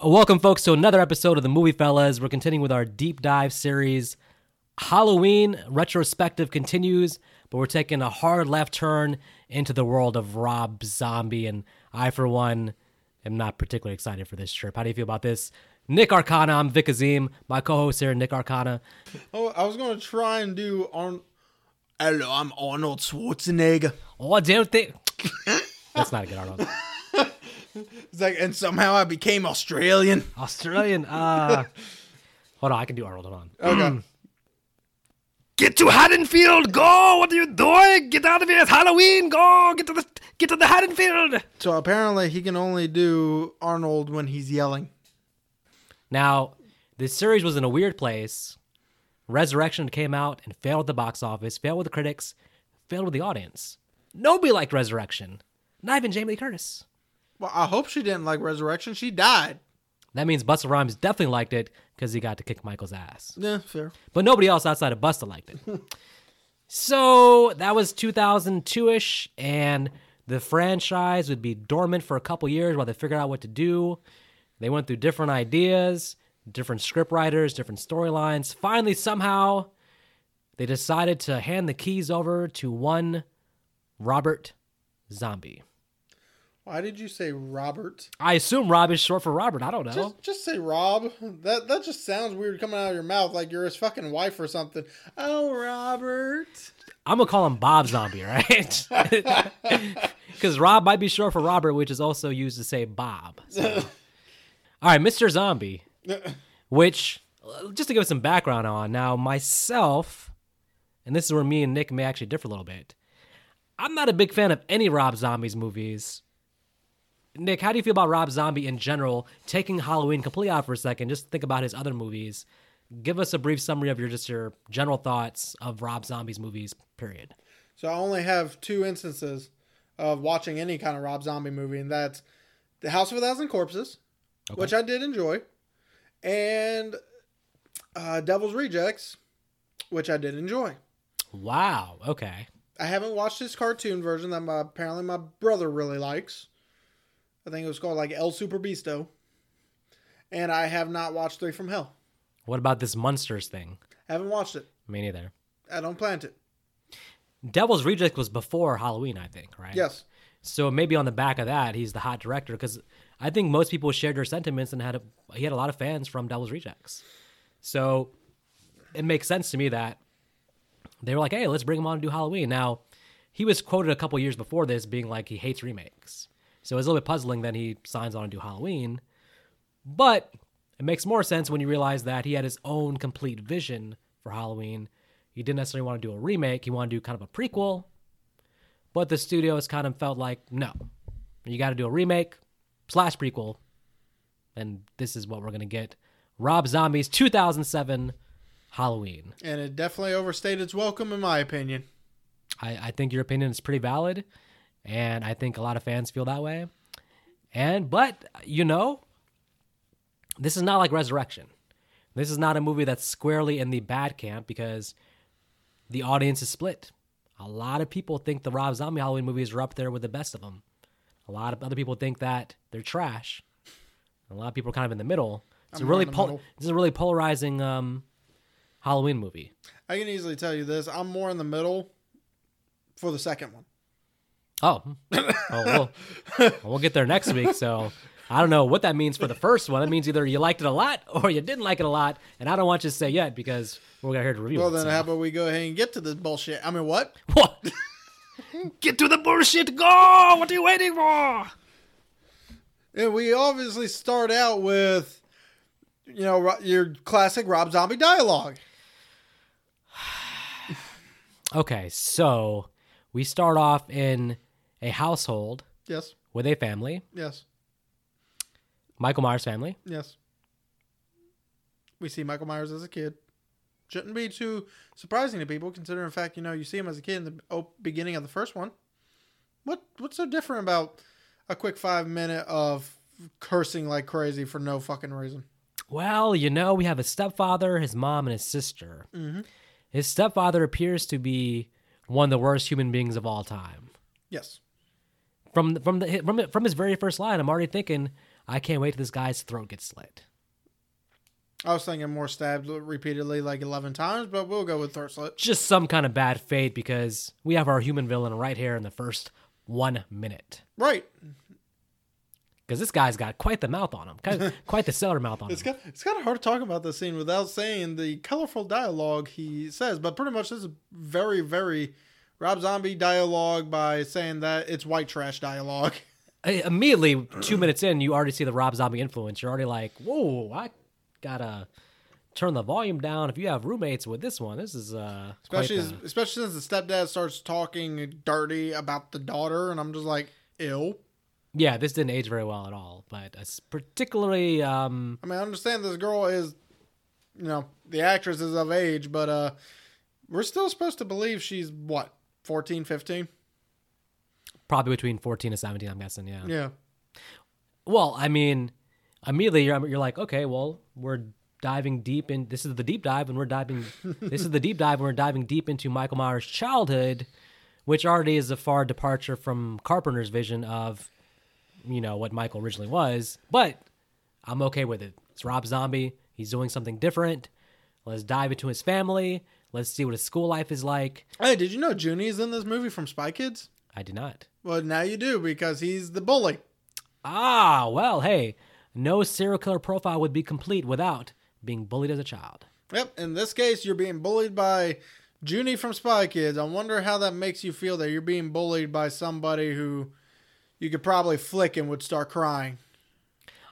Welcome, folks, to another episode of the Movie Fellas. We're continuing with our deep dive series. Halloween retrospective continues, but we're taking a hard left turn into the world of Rob Zombie. And I, for one, am not particularly excited for this trip. How do you feel about this? Nick Arcana, I'm Vic Azim, my co host here, Nick Arcana. Oh, I was gonna try and do Arn. Hello, I'm Arnold Schwarzenegger. Oh, I don't think. That's not a good Arnold. It's like, and somehow I became Australian. Australian. Uh, hold on, I can do Arnold. Hold on. Okay. Get to Haddonfield. Go. What are you doing? Get out of here. It's Halloween. Go. Get to the get to the Haddonfield. So apparently he can only do Arnold when he's yelling. Now, this series was in a weird place. Resurrection came out and failed at the box office, failed with the critics, failed with the audience. Nobody liked Resurrection. Not even Jamie Lee Curtis. Well, I hope she didn't like Resurrection. She died. That means Busta Rhymes definitely liked it because he got to kick Michael's ass. Yeah, fair. But nobody else outside of Busta liked it. so that was 2002 ish, and the franchise would be dormant for a couple years while they figured out what to do. They went through different ideas, different script writers, different storylines. Finally, somehow, they decided to hand the keys over to one Robert Zombie. Why did you say Robert? I assume Rob is short for Robert. I don't know. Just, just say Rob. That that just sounds weird coming out of your mouth, like you're his fucking wife or something. Oh, Robert. I'm gonna call him Bob Zombie, right? Because Rob might be short for Robert, which is also used to say Bob. So. All right, Mr. Zombie, which just to give some background on now, myself, and this is where me and Nick may actually differ a little bit. I'm not a big fan of any Rob Zombies movies. Nick, how do you feel about Rob Zombie in general? Taking Halloween completely out for a second, just think about his other movies. Give us a brief summary of your just your general thoughts of Rob Zombie's movies. Period. So I only have two instances of watching any kind of Rob Zombie movie, and that's The House of a Thousand Corpses, Okay. which I did enjoy, and uh, Devil's Rejects, which I did enjoy. Wow. Okay. I haven't watched his cartoon version that my, apparently my brother really likes. I think it was called like El Super Beasto. And I have not watched Three from Hell. What about this Monsters thing? I Haven't watched it. Me neither. I don't plan it. Devil's Reject was before Halloween, I think, right? Yes. So maybe on the back of that, he's the hot director because I think most people shared their sentiments and had a, he had a lot of fans from Devil's Rejects. So it makes sense to me that they were like, "Hey, let's bring him on to do Halloween." Now, he was quoted a couple years before this being like he hates remakes, so it's a little bit puzzling that he signs on to do Halloween. But it makes more sense when you realize that he had his own complete vision for Halloween. He didn't necessarily want to do a remake; he wanted to do kind of a prequel. But the studios kind of felt like, no, you got to do a remake slash prequel, and this is what we're gonna get: Rob Zombie's 2007 Halloween. And it definitely overstayed its welcome, in my opinion. I, I think your opinion is pretty valid, and I think a lot of fans feel that way. And but you know, this is not like Resurrection. This is not a movie that's squarely in the bad camp because the audience is split. A lot of people think the Rob Zombie Halloween movies are up there with the best of them. A lot of other people think that they're trash. A lot of people are kind of in the middle. It's a I'm really more pol- middle. this is a really polarizing um, Halloween movie. I can easily tell you this. I'm more in the middle for the second one. Oh, hmm. oh we'll, we'll get there next week. So I don't know what that means for the first one. It means either you liked it a lot or you didn't like it a lot, and I don't want you to say yet because we're gonna hear the review. Well, it, then so. how about we go ahead and get to this bullshit? I mean, what? what? get to the bullshit. Go. What are you waiting for? And we obviously start out with, you know, your classic Rob Zombie dialogue. Okay, so we start off in a household Yes, with a family, yes, Michael Myers family. yes. We see Michael Myers as a kid. Shouldn't be too surprising to people, considering the fact you know you see him as a kid in the beginning of the first one. What what's so different about a quick five minute of cursing like crazy for no fucking reason? Well, you know, we have a stepfather, his mom, and his sister. Mhm. His stepfather appears to be one of the worst human beings of all time. Yes, From from the from from his very first line, I'm already thinking, I can't wait till this guy's throat gets slit. I was thinking more stabbed repeatedly, like eleven times, but we'll go with throat slit. Just some kind of bad fate because we have our human villain right here in the first one minute. Right. Because this guy's got quite the mouth on him, quite, quite the sailor mouth on It's him. got it's kind of hard to talk about this scene without saying the colorful dialogue he says, but pretty much this is very very Rob Zombie dialogue by saying that it's white trash dialogue. I- Immediately, two minutes in, you already see the Rob Zombie influence. You're already like, whoa, I gotta turn the volume down. If you have roommates with this one, this is uh, Especially the- especially since the stepdad starts talking dirty about the daughter, and I'm just like, ill. yeah, this didn't age very well at all. But it's particularly, um, I mean, I understand this girl is, you know, the actress is of age, but uh, we're still supposed to believe she's what 14, 15? probably between 14 and 17. I'm guessing. Yeah. Yeah. Well, I mean, immediately you're, you're like, okay, well, we're diving deep in. This is the deep dive, and we're diving. this is the deep dive, and we're diving deep into Michael Myers' childhood, which already is a far departure from Carpenter's vision of, you know, what Michael originally was. But I'm okay with it. It's Rob Zombie. He's doing something different. Let's dive into his family. Let's see what his school life is like. Hey, did you know Juni's in this movie from Spy Kids? I did not. Well, now you do because he's the bully. Ah, well, hey, no serial killer profile would be complete without being bullied as a child. Yep. In this case, you're being bullied by Juni from Spy Kids. I wonder how that makes you feel that you're being bullied by somebody who you could probably flick and would start crying.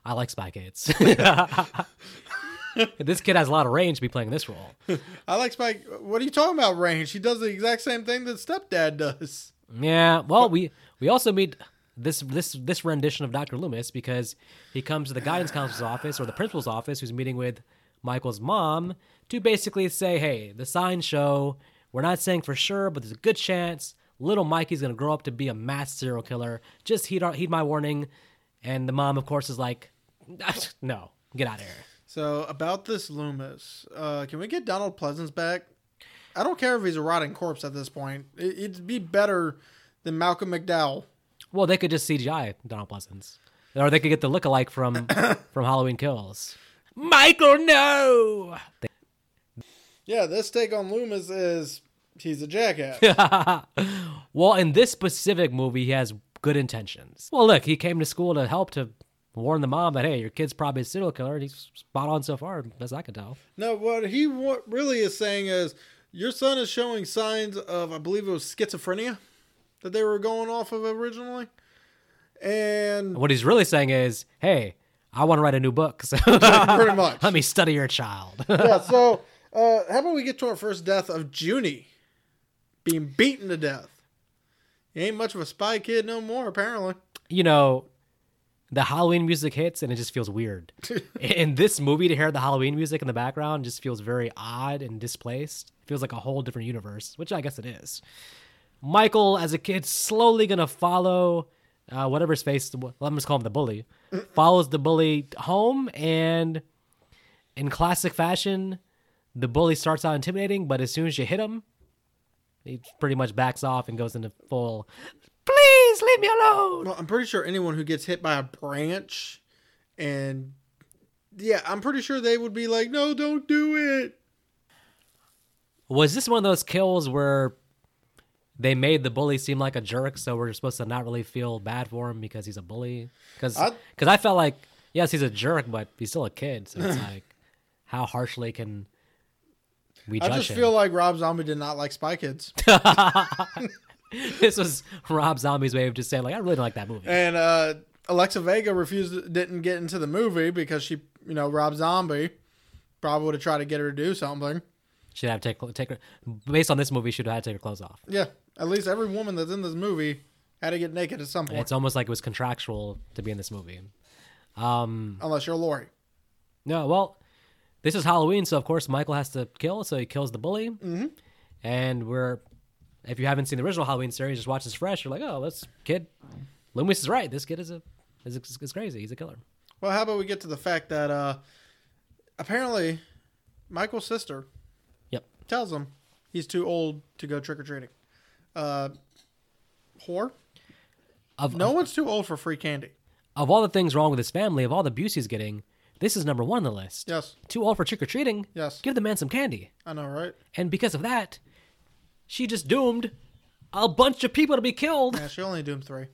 I like Spy Kids. this kid has a lot of range to be playing this role. I like Spike. What are you talking about, Range? He does the exact same thing that stepdad does. Yeah, well, we we also meet this this this rendition of Dr. Loomis because he comes to the guidance counselor's office or the principal's office who's meeting with Michael's mom to basically say, "Hey, the signs show we're not saying for sure, but there's a good chance little Mikey's going to grow up to be a mass serial killer. Just heed our, heed my warning." And the mom, of course, is like, "No, get out of here." So about this Loomis, uh, can we get Donald Pleasence back? I don't care if he's a rotting corpse at this point. It, it'd be better than Malcolm McDowell. Well, they could just CGI Donald Pleasence, or they could get the lookalike from from Halloween Kills. Michael, no. Yeah, this take on Loomis is he's a jackass. well, in this specific movie, he has good intentions. Well, look, he came to school to help to warn the mom that hey, your kid's probably a serial killer, and he's spot on so far, as I can tell. no, what he wa- really is saying is your son is showing signs of, I believe it was schizophrenia that they were going off of originally. And What he's really saying is, hey, I want to write a new book, so pretty much. let me study your child. yeah, so uh, how about we get to our first death of Juni being beaten to death? He ain't much of a spy kid no more, apparently. you know, the Halloween music hits and it just feels weird. in this movie, to hear the Halloween music in the background just feels very odd and displaced. feels like a whole different universe, which I guess it is. Michael, as a kid, slowly gonna follow uh, whatever face. Well, I'm just call him the bully. follows the bully home, and in classic fashion, the bully starts out intimidating, but as soon as you hit him, he pretty much backs off and goes into full. Please leave me alone. Well, I'm pretty sure anyone who gets hit by a branch and yeah, I'm pretty sure they would be like, no, don't do it. Was this one of those kills where they made the bully seem like a jerk, so we're supposed to not really feel bad for him because he's a bully? Because I- I felt like yes, he's a jerk, but he's still a kid, so it's like how harshly can we I just him? feel like Rob Zombie did not like Spy Kids. this was Rob Zombie's way of just saying like I really don't like that movie. And uh, Alexa Vega refused, didn't get into the movie because she, you know, Rob Zombie probably would have tried to get her to do something. Should have to take take her based on this movie. She'd have had to take her clothes off. Yeah, at least every woman that's in this movie had to get naked at some point, It's almost like it was contractual to be in this movie. Um, unless you're Laurie. No, well, this is Halloween, so of course Michael has to kill, so he kills the bully. Mm-hmm. And we're, if you haven't seen the original Halloween series, just watch this fresh. You're like, oh, this kid, Loomis is right. This kid is a is, is crazy. He's a killer. Well, how about we get to the fact that uh, apparently Michael's sister Yep. tells him he's too old to go trick or treating. Uh, whore. Of No one's too old for free candy. of all the things wrong with his family, of all the abuse he's getting, this is number one on the list. Yes. Too old for trick or treating. Yes. Give the man some candy. I know, right? And because of that, she just doomed a bunch of people to be killed. Yeah, she only doomed three.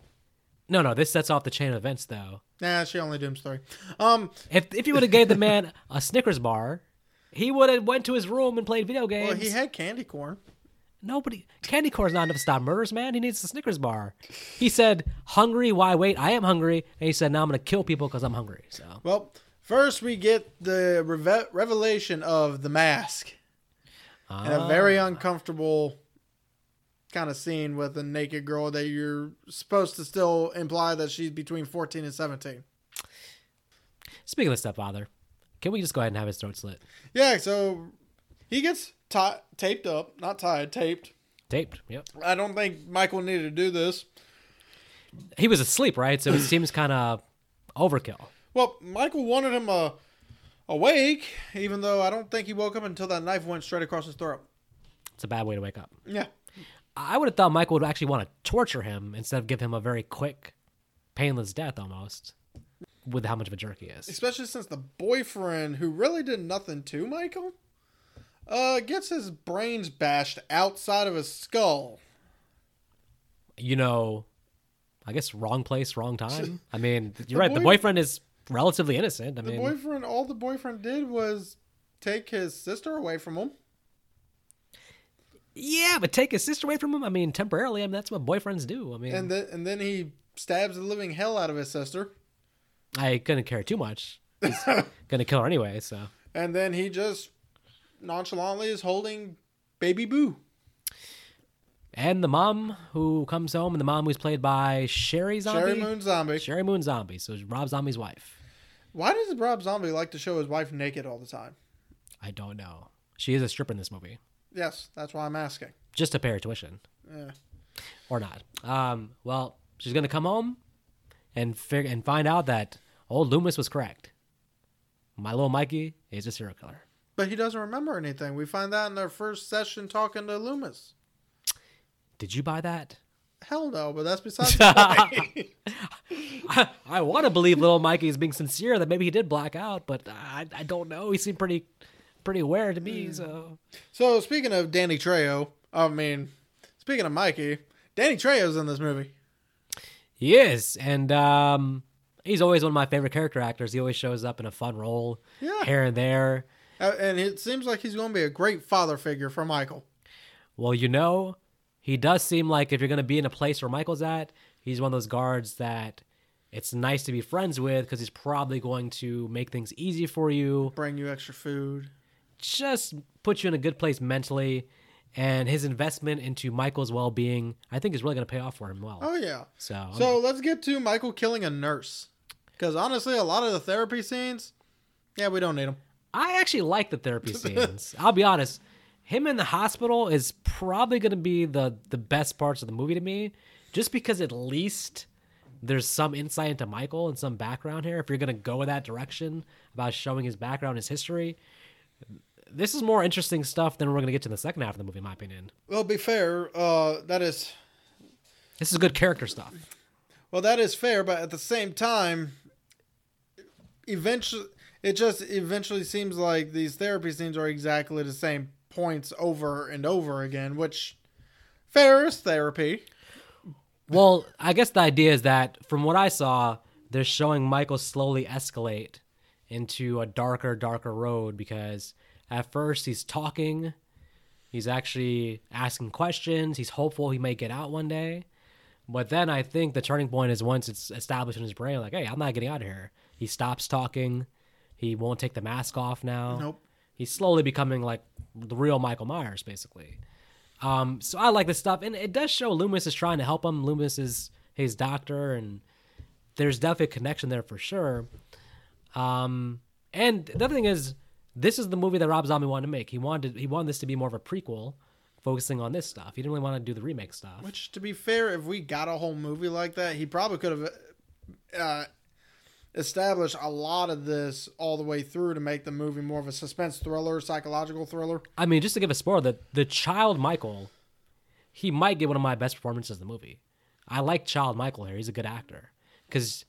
No, no, this sets off the chain of events though. Nah, she only dooms three. Um, If if you would have gave the man a Snickers bar, he would have went to his room and played video games. well, he had candy corn. Nobody candy corn's not enough to stop murders, man. He needs a Snickers bar. He said, "Hungry? Why wait? I am hungry." And he said, "Now I'm gonna kill people because I'm hungry." So Well, first we get the reve- revelation of the mask and a very Ah. uncomfortable kind of scene with a naked girl that you're supposed to still imply that she's between 14 and 17. Speaking of the stepfather, can we just go ahead and have his throat slit? Yeah, so he gets ti taped up, not tied, taped. Taped. Yep. I don't think Michael needed to do this. He was asleep, right? So it seems kind of overkill. Well, Michael wanted him uh, awake, even though I don't think he woke up until that knife went straight across his throat. It's a bad way to wake up. Yeah. I would have thought Michael would actually want to torture him instead of give him a very quick, painless death almost, with how much of a jerk he is. especially since the boyfriend who really did nothing to Michael uh gets his brains bashed outside of his skull. You know, I guess wrong place, wrong time. I mean, you're The right. the boyfriend is relatively innocent. I mean The mean, boyfriend all the boyfriend did was take his sister away from him. Yeah, but take his sister away from him. I mean, temporarily. I mean, that's what boyfriends do. I mean, And then and then he stabs the living hell out of his sister. I couldn't care too much. He's gonna kill her anyway. So And then he just nonchalantly is holding baby boo. and the mom who comes home, and the mom who's played by Sheri Zombie. Sheri Moon Zombie. Sheri Moon Zombie. So Rob Zombie's wife. Why does Rob Zombie like to show his wife naked all the time? I don't know. She is a stripper in this movie. Yes, that's why I'm asking. Just to pay her tuition. Yeah. or not. Um, well, she's gonna come home and fig- and find out that old Loomis was correct. My little Mikey is a serial killer. But he doesn't remember anything. We find that in our first session talking to Loomis. Did you buy that? Hell no, but that's besides the point. I, I want to believe little Mikey is being sincere that maybe he did black out, but I, I don't know. He seemed pretty pretty aware to me. So so speaking of Danny Trejo, I mean, speaking of Mikey, Danny Trejo's in this movie. he is, and um, he's always one of my favorite character actors. He always shows up in a fun role Yeah. here and there. Uh, and it seems like he's going to be a great father figure for Michael. Well, you know, he does seem like if you're going to be in a place where Michael's at, he's one of those guards that it's nice to be friends with because he's probably going to make things easy for you, Bring you extra food. Just put you in a good place mentally. And his investment into Michael's well being, I think, is really going to pay off for him well. Oh, yeah. So, So let's get to Michael killing a nurse. Because honestly, a lot of the therapy scenes, yeah, we don't need them. I actually like the therapy scenes. I'll be honest. Him in the hospital is probably going to be the the best parts of the movie to me, just because at least there's some insight into Michael and some background here. If you're going to go in that direction about showing his background, his history, this is more interesting stuff than we're going to get to in the second half of the movie, in my opinion. Well, be fair, uh, that is This is good character stuff. Well, that is fair, but at the same time, eventually, it just eventually seems like these therapy scenes are exactly the same points over and over again, which fair is therapy. Well, I guess the idea is that from what I saw, they're showing Michael slowly escalate into a darker, darker road because at first he's talking, he's actually asking questions, he's hopeful he may get out one day. But then I think the turning point is once it's established in his brain, like, hey, I'm not getting out of here. He stops talking. He won't take the mask off now. Nope. He's slowly becoming like the real Michael Myers, basically. Um, so I like this stuff, and it does show Loomis is trying to help him. Loomis is his doctor, and there's definitely a connection there for sure. Um, and the other thing is, this is the movie that Rob Zombie wanted to make. He wanted he wanted this to be more of a prequel, focusing on this stuff. He didn't really want to do the remake stuff. Which, to be fair, if we got a whole movie like that, he probably could have uh, established a lot of this all the way through to make the movie more of a suspense thriller, psychological thriller. I mean, just to give a spoiler, the the child Michael, he might get one of my best performances in the movie. I like child Michael here. He's a good actor because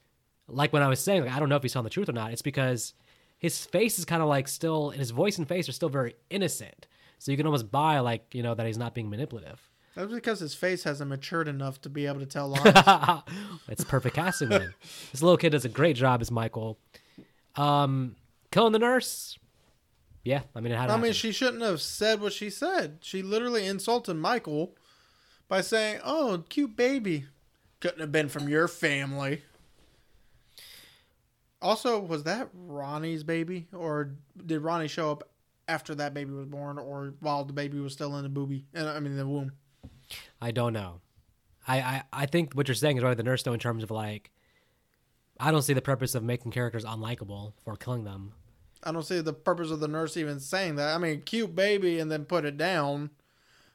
like when I was saying, like, I don't know if he's telling the truth or not. It's because his face is kind of like still, and his voice and face are still very innocent. So you can almost buy like you know that he's not being manipulative. That's because his face hasn't matured enough to be able to tell lines. it's perfect casting. Then this little kid does a great job as Michael. Um, killing the nurse. Yeah, I mean, it had. I mean, happen. she shouldn't have said what she said. She literally insulted Michael by saying, "Oh, cute baby." Couldn't have been from your family. Also, was that Ronnie's baby, or did Ronnie show up after that baby was born, or while the baby was still in the booby? And I mean, the womb. I don't know. I, I, I think what you're saying is right. The nurse, though, in terms of like, I don't see the purpose of making characters unlikable for killing them. I don't see the purpose of the nurse even saying that. I mean, cute baby, and then put it down,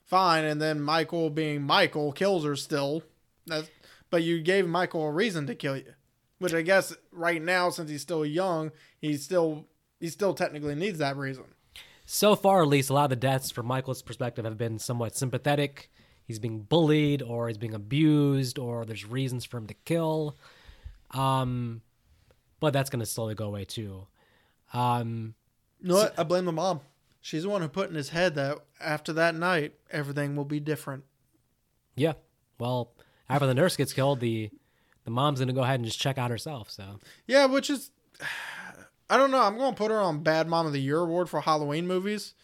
fine. And then Michael, being Michael, kills her still. That's, but you gave Michael a reason to kill you, which I guess right now, since he's still young, he's still he still technically needs that reason. So far, at least, a lot of the deaths from Michael's perspective have been somewhat sympathetic. He's being bullied, or he's being abused, or there's reasons for him to kill. Um, but that's gonna slowly go away too. Um, You know what? I blame the mom. She's the one who put in his head that after that night, everything will be different. yeah. Well, after the nurse gets killed, the the mom's gonna go ahead and just check out herself. So Yeah, which is, I don't know. I'm to put her on Bad Mom of the Year award for Halloween movies,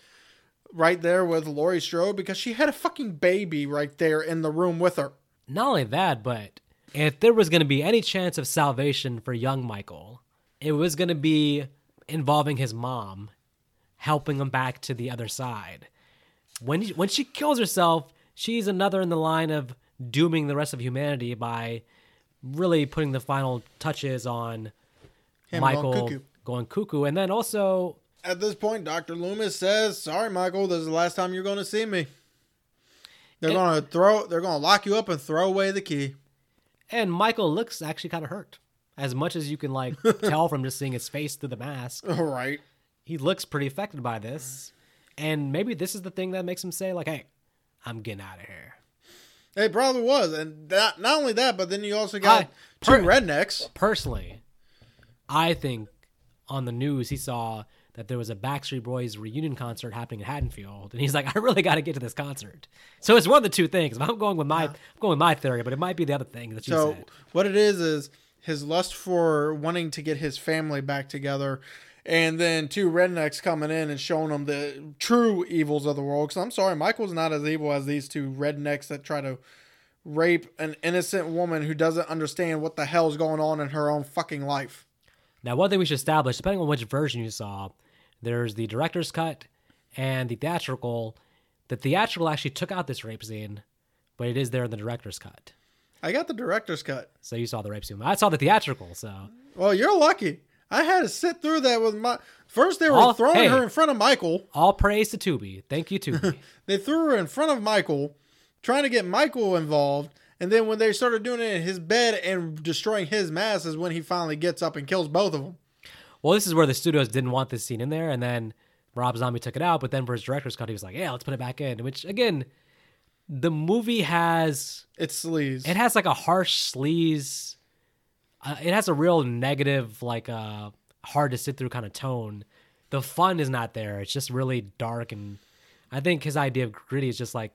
right there with Laurie Strode because she had a fucking baby right there in the room with her. not only that, but if there was gonna be any chance of salvation for young Michael, it was gonna be involving his mom, helping him back to the other side. When he, when she kills herself, she's another in the line of dooming the rest of humanity by really putting the final touches on Him Michael going cuckoo. going cuckoo, and then also At this point, Dr. Loomis says, "Sorry, Michael, this is the last time you're going to see me." They're And- going to throw. They're going to lock you up and throw away the key. and Michael looks actually kind of hurt. As much as you can like tell from just seeing his face through the mask, All right. he looks pretty affected by this. And maybe this is the thing that makes him say, like, hey, I'm getting out of here. It probably was, and that, not only that, but then you also got I- two rednecks. Personally, I think on the news he saw that there was a Backstreet Boys reunion concert happening in Haddonfield, and he's like, I really got to get to this concert. So it's one of the two things. I'm going with my, I'm going with my theory, but it might be the other thing that you So said. what it is is his lust for wanting to get his family back together, and then two rednecks coming in and showing them the true evils of the world. Because I'm sorry, Michael's not as evil as these two rednecks that try to rape an innocent woman who doesn't understand what the hell's going on in her own fucking life. Now, one thing we should establish, depending on which version you saw, there's the director's cut and the theatrical. The theatrical actually took out this rape scene, but it is there in the director's cut. I got the director's cut. So you saw the rape scene. I saw the theatrical, so Well, you're lucky. I had to sit through that with my. First, they were Oh, throwing hey. her in front of Michael. all praise to Tubi. Thank you, Tubi. They threw her in front of Michael, trying to get Michael involved. And then when they started doing it in his bed and destroying his mask, is when he finally gets up and kills both of them. well, this is where the studios didn't want this scene in there, and then Rob Zombie took it out. But then for his director's cut, he was like, "Yeah, let's put it back in." Which again, the movie has It's sleaze. it has like a harsh sleaze. Uh, it has a real negative, like uh, hard to sit through kind of tone. The fun is not there. It's just really dark, and I think his idea of gritty is just like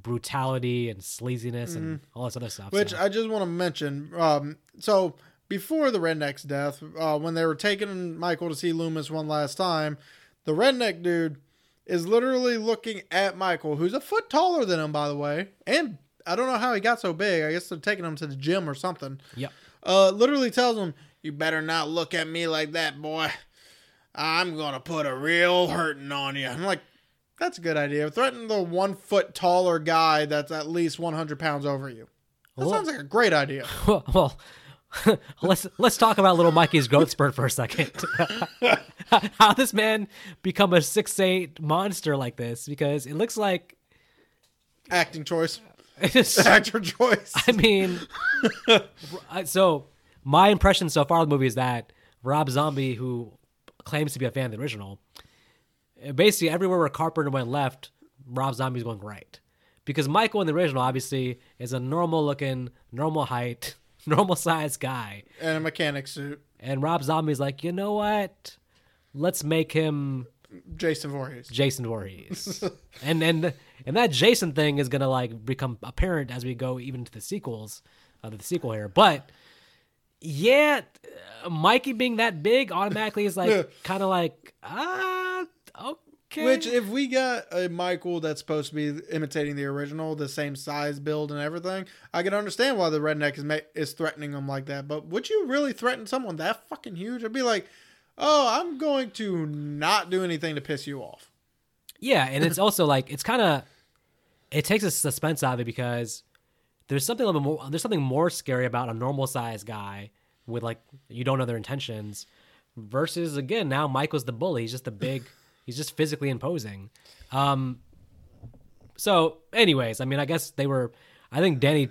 brutality and sleaziness and all this other stuff. Mm-hmm. Which so. I just want to mention. Um, so before the redneck's death, uh, when they were taking Michael to see Loomis one last time, the redneck dude is literally looking at Michael, who's a foot taller than him, by the way. And I don't know how he got so big. I guess they're taking him to the gym or something. yep. Uh, literally tells him, "You better not look at me like that, boy. I'm gonna put a real hurting on you." I'm like, "That's a good idea. Threaten the one foot taller guy that's at least 100 pounds over you. That Well- sounds like a great idea." Well, well let's let's talk about little Mikey's growth spurt for a second. How this man become a six eight monster like this? Because it looks like Acting choice, it's, actor choice. I mean, so my impression so far of the movie is that Rob Zombie, who claims to be a fan of the original, basically everywhere where Carpenter went left, Rob Zombie's going right. Because Michael in the original obviously is a normal looking, normal height, normal sized guy. and a mechanic suit. And Rob Zombie's like, you know what? Let's make him Jason Voorhees. Jason Voorhees. and and and that Jason thing is gonna like become apparent as we go even to the sequels, uh, the sequel here. But yeah, uh, Mikey being that big automatically is like kind of like ah okay. Which, if we got a Michael that's supposed to be imitating the original, the same size, build, and everything, I can understand why the redneck is ma- is threatening him like that. But would you really threaten someone that fucking huge? I'd be like, oh, I'm going to not do anything to piss you off. Yeah, and it's also like it's kind of it takes a suspense out of it because there's something a little more there's something more scary about a normal sized guy with like you don't know their intentions versus again now Michael's the bully. He's just the big he's just physically imposing. Um so anyways, I mean I guess they were I think Danny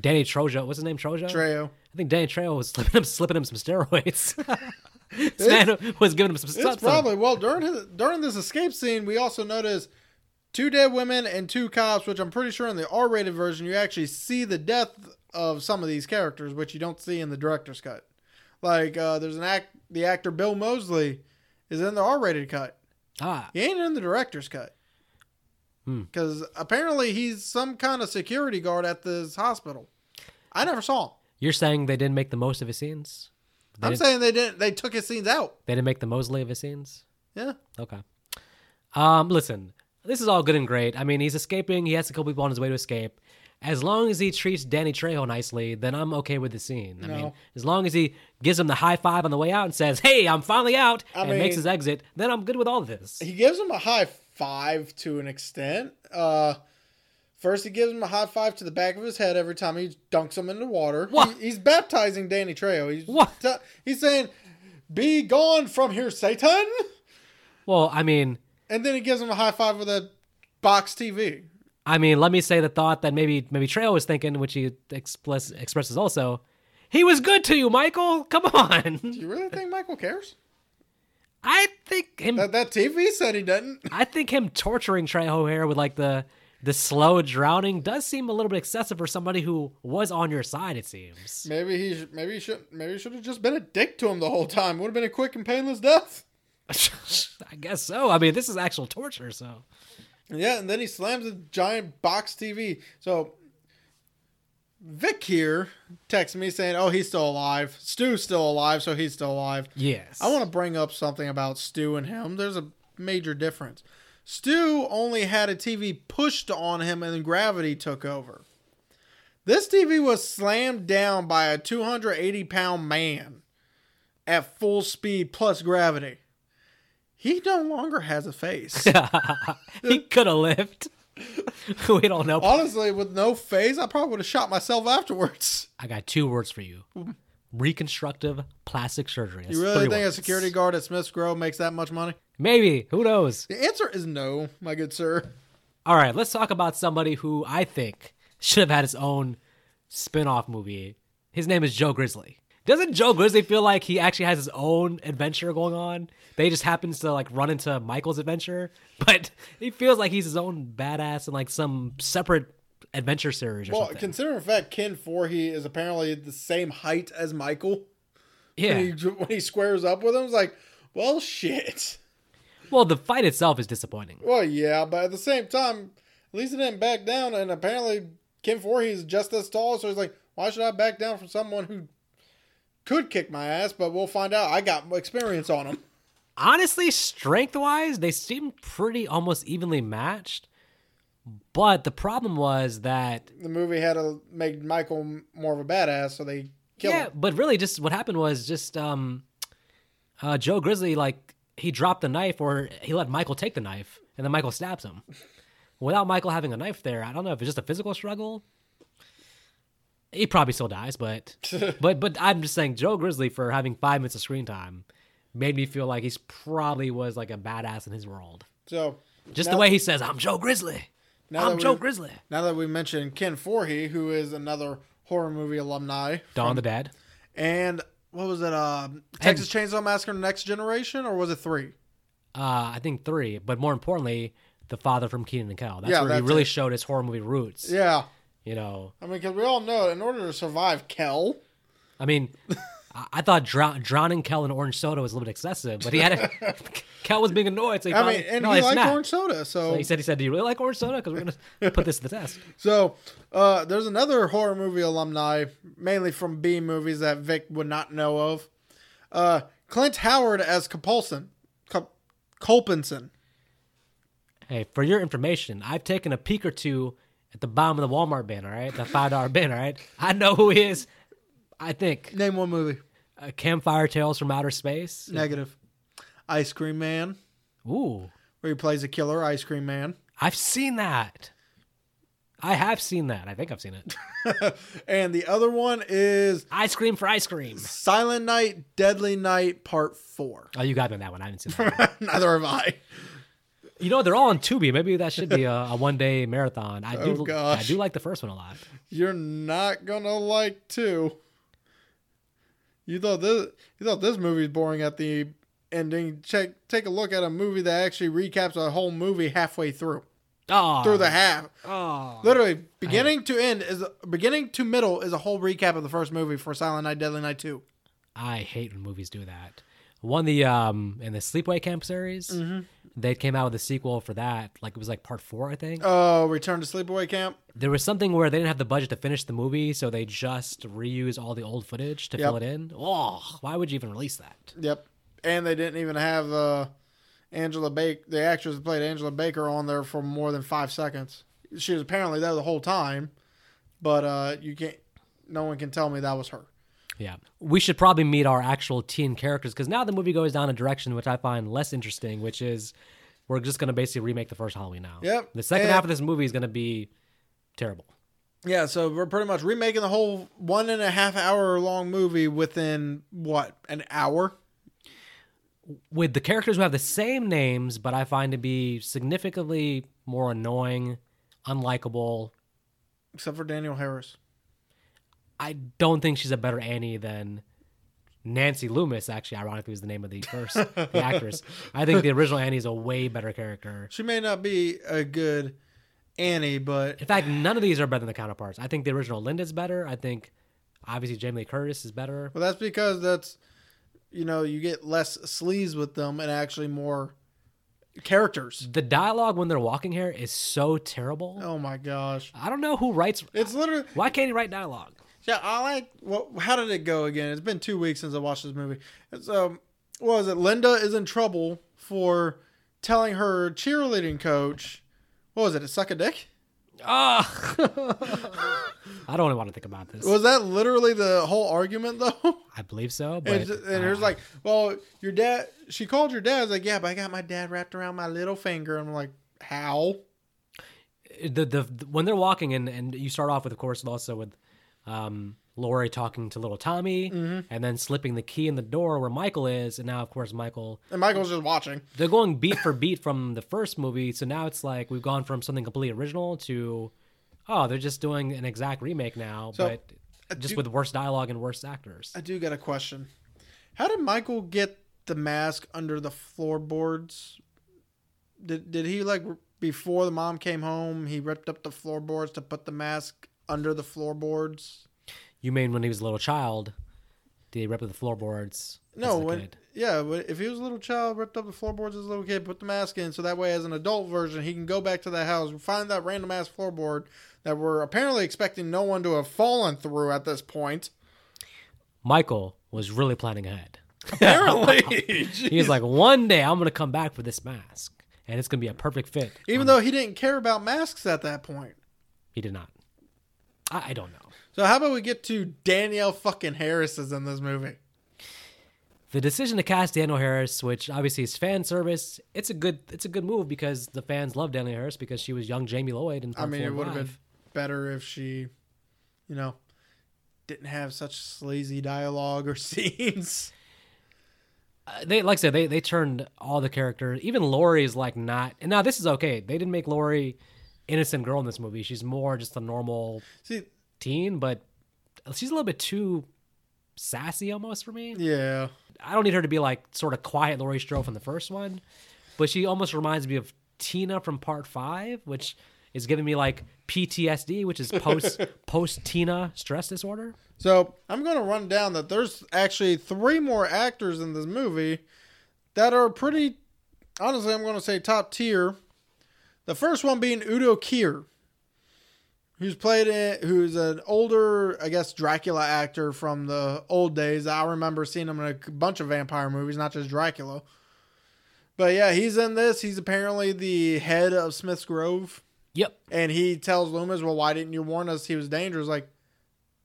Danny Troja, what's his name? Troja? Trejo. I think Danny Trejo was slipping him slipping him some steroids. this man was giving him some It's probably well during his, during this escape scene. We also notice two dead women and two cops, which I'm pretty sure in the R-rated version you actually see the death of some of these characters, which you don't see in the director's cut. Like uh, there's an act, the actor Bill Moseley is in the R-rated cut. ah He ain't in the director's cut Hmm. because apparently he's some kind of security guard at this hospital. I never saw him. You're saying they didn't make the most of his scenes? They, I'm saying they didn't. They took his scenes out. they didn't make the Moseley of his scenes? Yeah. Okay. Um, listen, this is all good and great. I mean, he's escaping. He has to kill people on his way to escape. As long as he treats Danny Trejo nicely, then I'm okay with the scene. I mean, as long as he gives him the high five on the way out and says, "Hey, I'm finally out," I and makes his exit, then I'm good with all of this. he gives him a high five to an extent. Uh, first, he gives him a high five to the back of his head every time he dunks him in the water. What? He- he's baptizing Danny Trejo. He's What? te- he's saying, "Be gone from here, Satan!" Well, I mean, And then he gives him a high five with a box TV. I mean, let me say the thought that maybe maybe Trejo was thinking, which he express, expresses also. He was good to you, Michael. Come on. Do you really think Michael cares? I think him. That that TV said he doesn't. I think him torturing Trejo here with like the the slow drowning does seem a little bit excessive for somebody who was on your side. It seems. Maybe he maybe he should maybe he should have just been a dick to him the whole time. Would have been a quick and painless death. I guess so. I mean, this is actual torture. So Yeah, and then he slams a giant box TV. So Vic here texts me saying, "Oh, he's still alive. Stu's still alive, so he's still alive." yes, I want to bring up something about Stu and him. There's a major difference. Stu only had a TV pushed on him and then gravity took over. This TV was slammed down by a 280 pound man at full speed plus gravity. He no longer has a face. he could have lived. we don't know. Honestly, with no face, I probably would have shot myself afterwards. I got two words for you: reconstructive plastic surgery. That's You really think a security guard at Smith's Grove makes that much money? Maybe. Who knows? The answer is no, my good sir. All right, let's talk about somebody who I think should have had his own spin-off movie. His name is Joe Grizzly. Doesn't Joe Grizzly feel like he actually has his own adventure going on? They just happens to like run into Michael's adventure, but he feels like he's his own badass in like some separate adventure series or Well, something. considering the fact Ken Foree is apparently the same height as Michael, yeah. when, he, when he squares up with him, it's like, well, shit. Well, the fight itself is disappointing. Well, yeah, but at the same time, at least he didn't back down, and apparently Ken Foree is just as tall, so he's like, why should I back down from someone who could kick my ass? But we'll find out. I got experience on him. honestly, strength wise, they seem pretty almost evenly matched. But the problem was that The movie had to make Michael more of a badass, so they killed yeah, him. but really, just what happened was just um, uh, Joe Grizzly like he dropped the knife or he let Michael take the knife, and then Michael stabs him. Without Michael having a knife there, I don't know if it's just a physical struggle. He probably still dies, but but but I'm just saying Joe Grizzly for having five minutes of screen time made me feel like he's probably was like a badass in his world. So Just now- the way he says, "I'm Joe Grizzly. Now I'm that Joe we- Grizzly." Now that we mentioned Ken Foree, who is another horror movie alumni, Dawn of the Dead, and what was it? Uh, Texas Chainsaw Massacre: Next Generation, or was it three? Uh, I think three, but more importantly, the father from Kenan and Kel. That's Yeah, where he really it. showed his horror movie roots. Yeah, You know, I mean, because we all know in order to survive Kel, I mean, I, I thought drow- drowning Kel in orange soda was a little bit excessive, but he had a, Kel was being annoyed. So he I finally- mean, and no, he liked orange soda, so So he said, "He said, do you really like orange soda? Because we're gonna put this to the test." So, uh, there's another horror movie alumni, mainly from B movies that Vic would not know of. Uh, Clint Howard as Compulson, Cul-. Hey, for your information, I've taken a peek or two at the bottom of the Walmart bin. All right, the five dollar bin. All right, I know who he is. I think Name one movie. uh, Campfire Tales from Outer Space. Negative. Ice Cream Man, Ooh, where he plays a killer ice cream man. I've seen that. I have seen that. I think I've seen it. and the other one is Ice cream for ice cream. Silent Night, Deadly Night, Part 4. Oh, you got me on that one. I haven't seen that. one. Neither have I. you know, they're all on Tubi. Maybe that should be a, a one day marathon. I do. Oh, gosh. I do like the first one a lot. You're not gonna like two. You thought this you thought this movie's boring at the ending. Check take a look at a movie that actually recaps a whole movie halfway through. Oh, Through the half. oh. Literally beginning to end is beginning to middle is a whole recap of the first movie for Silent Night Deadly Night 2. I hate when movies do that. One the um in the Sleepaway Camp series, Mm-hmm. they came out with a sequel for that. Like it was like part four, I think. Oh, Return to Sleepaway Camp. there was something where they didn't have the budget to finish the movie, so they just reuse all the old footage to fill it in. Oh, why would you even release that? Yep. And they didn't even have uh, Angela Baker, the actress that played Angela Baker, on there for more than five seconds. She was apparently there the whole time, but uh, you can't. No one can tell me that was her. Yeah, we should probably meet our actual teen characters because now the movie goes down a direction which I find less interesting, which is we're just going to basically remake the first Halloween now. Yep. The second And- half of this movie is going to be terrible. Yeah, so we're pretty much remaking the whole one and a half hour long movie within what an hour. with the characters who have the same names, but I find to be significantly more annoying, unlikable. Except for Danielle Harris. I don't think she's a better Annie than Nancy Loomis. Actually, ironically, was the name of the first the actress. I think the original Annie is a way better character. She may not be a good Annie, but In fact, none of these are better than the counterparts. I think the original Linda's better. I think obviously Jamie Lee Curtis is better. well, that's because that's you know you get less sleaze with them and actually more characters. The dialogue when they're walking here is so terrible. Oh my gosh, I don't know who writes. it's literally Why can't he write dialogue? Yeah, I like. Well, how did it go again? It's been two weeks since I watched this movie. It's um, what was it? Linda is in trouble for telling her cheerleading coach. What was it? To suck a dick? Ah, I don't want to think about this. Was that literally the whole argument though? I believe so, but And, and it was uh, like, well, your dad. She called your dad. I was like, yeah, but I got my dad wrapped around my little finger. I'm like, how? the, the the when they're walking and and you start off with of course also with um Laurie talking to little Tommy Mm-hmm. and then slipping the key in the door where Michael is and now of course Michael And Michael's just watching. they're going beat for beat from the first movie so now it's like we've gone from something completely original to oh they're just doing an exact remake now So, but just do- with worse dialogue and worse actors I do got a question. How did Michael get the mask under the floorboards? Did did he like before the mom came home? He ripped up the floorboards to put the mask under the floorboards. you mean when he was a little child did he rip up the floorboards No, when kid? yeah, if he was a little child, ripped up the floorboards as a little kid, put the mask in, so that way, as an adult version, he can go back to that house, find that random ass floorboard that we're apparently expecting no one to have fallen through at this point. Michael was really planning ahead Apparently, He's like, one day I'm gonna come back for this mask, and it's gonna be a perfect fit. even though he didn't care about masks at that point. He did not. I, I don't know. So how about we get to Danielle fucking Harris is in this movie? The decision to cast Danielle Harris, which obviously is fan service, it's a good it's a good move because the fans love Danielle Harris because she was young Jamie Lloyd And I mean, it would have been better if she, you know, didn't have such sleazy dialogue or scenes. Uh, they like I said they they turned all the characters. Even Laurie is like not. And now this is okay. They didn't make Laurie innocent girl in this movie. She's more just a normal See, teen, but she's a little bit too sassy almost for me. yeah, I don't need her to be like sort of quiet Laurie Strode from the first one, but she almost reminds me of Tina from part five, which is giving me like PTSD, which is post post Tina stress disorder. So I'm going to run down that there's actually three more actors in this movie that are pretty, honestly, I'm going to say top tier. The first one being Udo Kier, who's played it, who's an older, I guess, Dracula actor from the old days. I remember seeing him in a bunch of vampire movies, not just Dracula. But yeah, he's in this. He's apparently the head of Smith's Grove. Yep. And he tells Loomis, Well, why didn't you warn us he was dangerous? Like,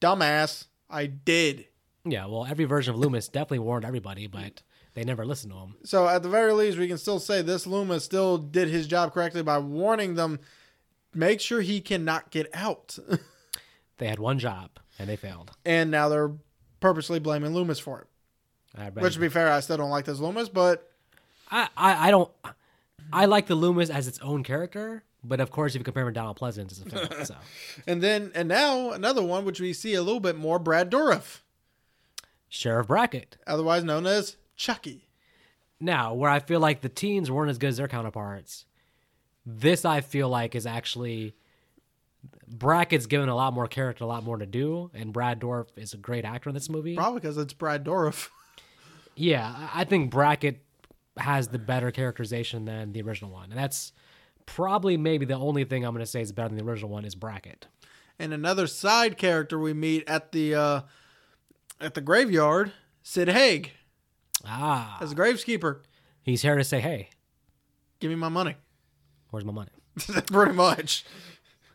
dumbass, I did. Yeah. Well, every version of Loomis definitely warned everybody, but they never listened to him. So at the very least, we can still say this Loomis still did his job correctly by warning them. Make sure he cannot get out. They had one job and they failed. and now they're purposely blaming Loomis for it. Which, to be fair, I still don't like this Loomis, but I, I, I don't. I like the Loomis as its own character, but of course, if you compare him to Donald Pleasence, it's a fail. So and then and now another one which we see a little bit more Brad Dourif, Sheriff Brackett. otherwise known as Chucky. Now, where I feel like the teens weren't as good as their counterparts, this I feel like is actually Brackett's given a lot more character, a lot more to do, and Brad Dourif is a great actor in this movie. Probably because it's Brad Dourif. Yeah, I I think Brackett has the better characterization than the original one, and that's probably maybe the only thing I'm going to say is better than the original one is Brackett. and another side character we meet at the uh, at the graveyard, Sid Haig Ah, as a graveskeeper. he's here to say, "Hey, Give me my money. where's my money?" Pretty much.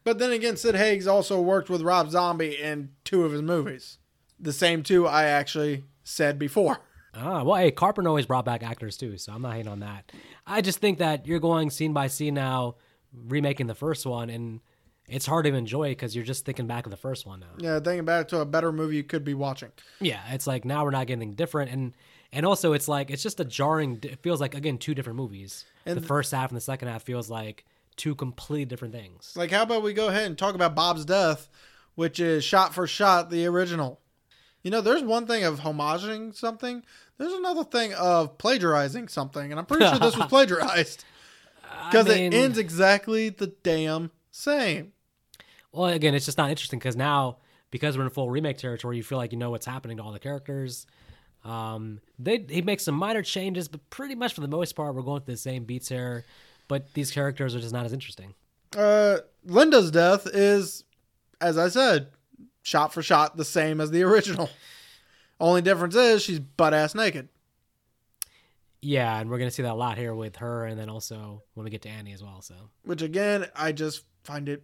But then again, Sid Haig's also worked with Rob Zombie in two of his movies. The same two I actually said before. Ah, well, hey, Carpenter always brought back actors too, so I'm not hating on that. I just think that you're going scene by scene now, remaking the first one, and it's hard to enjoy because you're just thinking back of the first one now. Yeah, thinking back to a better movie you could be watching. Yeah, it's like now we're not getting anything different, and and also it's like it's just a jarring. It feels like again two different movies. And- the first half and the second half feels like two completely different things. Like, how about we go ahead and talk about Bob's Death, which is shot for shot the original. You know, there's one thing of homaging something. There's another thing of plagiarizing something, and I'm pretty sure this was plagiarized because mean- it ends exactly the damn same. Well, again, it's just not interesting because now because we're in full remake territory, you feel like you know what's happening to all the characters. Um, they he makes some minor changes, but pretty much for the most part, we're going through the same beats here. But these characters are just not as interesting. Uh, Linda's death is, as I said, shot for shot the same as the original. Only difference is she's butt ass naked. Yeah, and we're gonna see that a lot here with her, and then also when we get to Annie as well. So, Which again, I just find it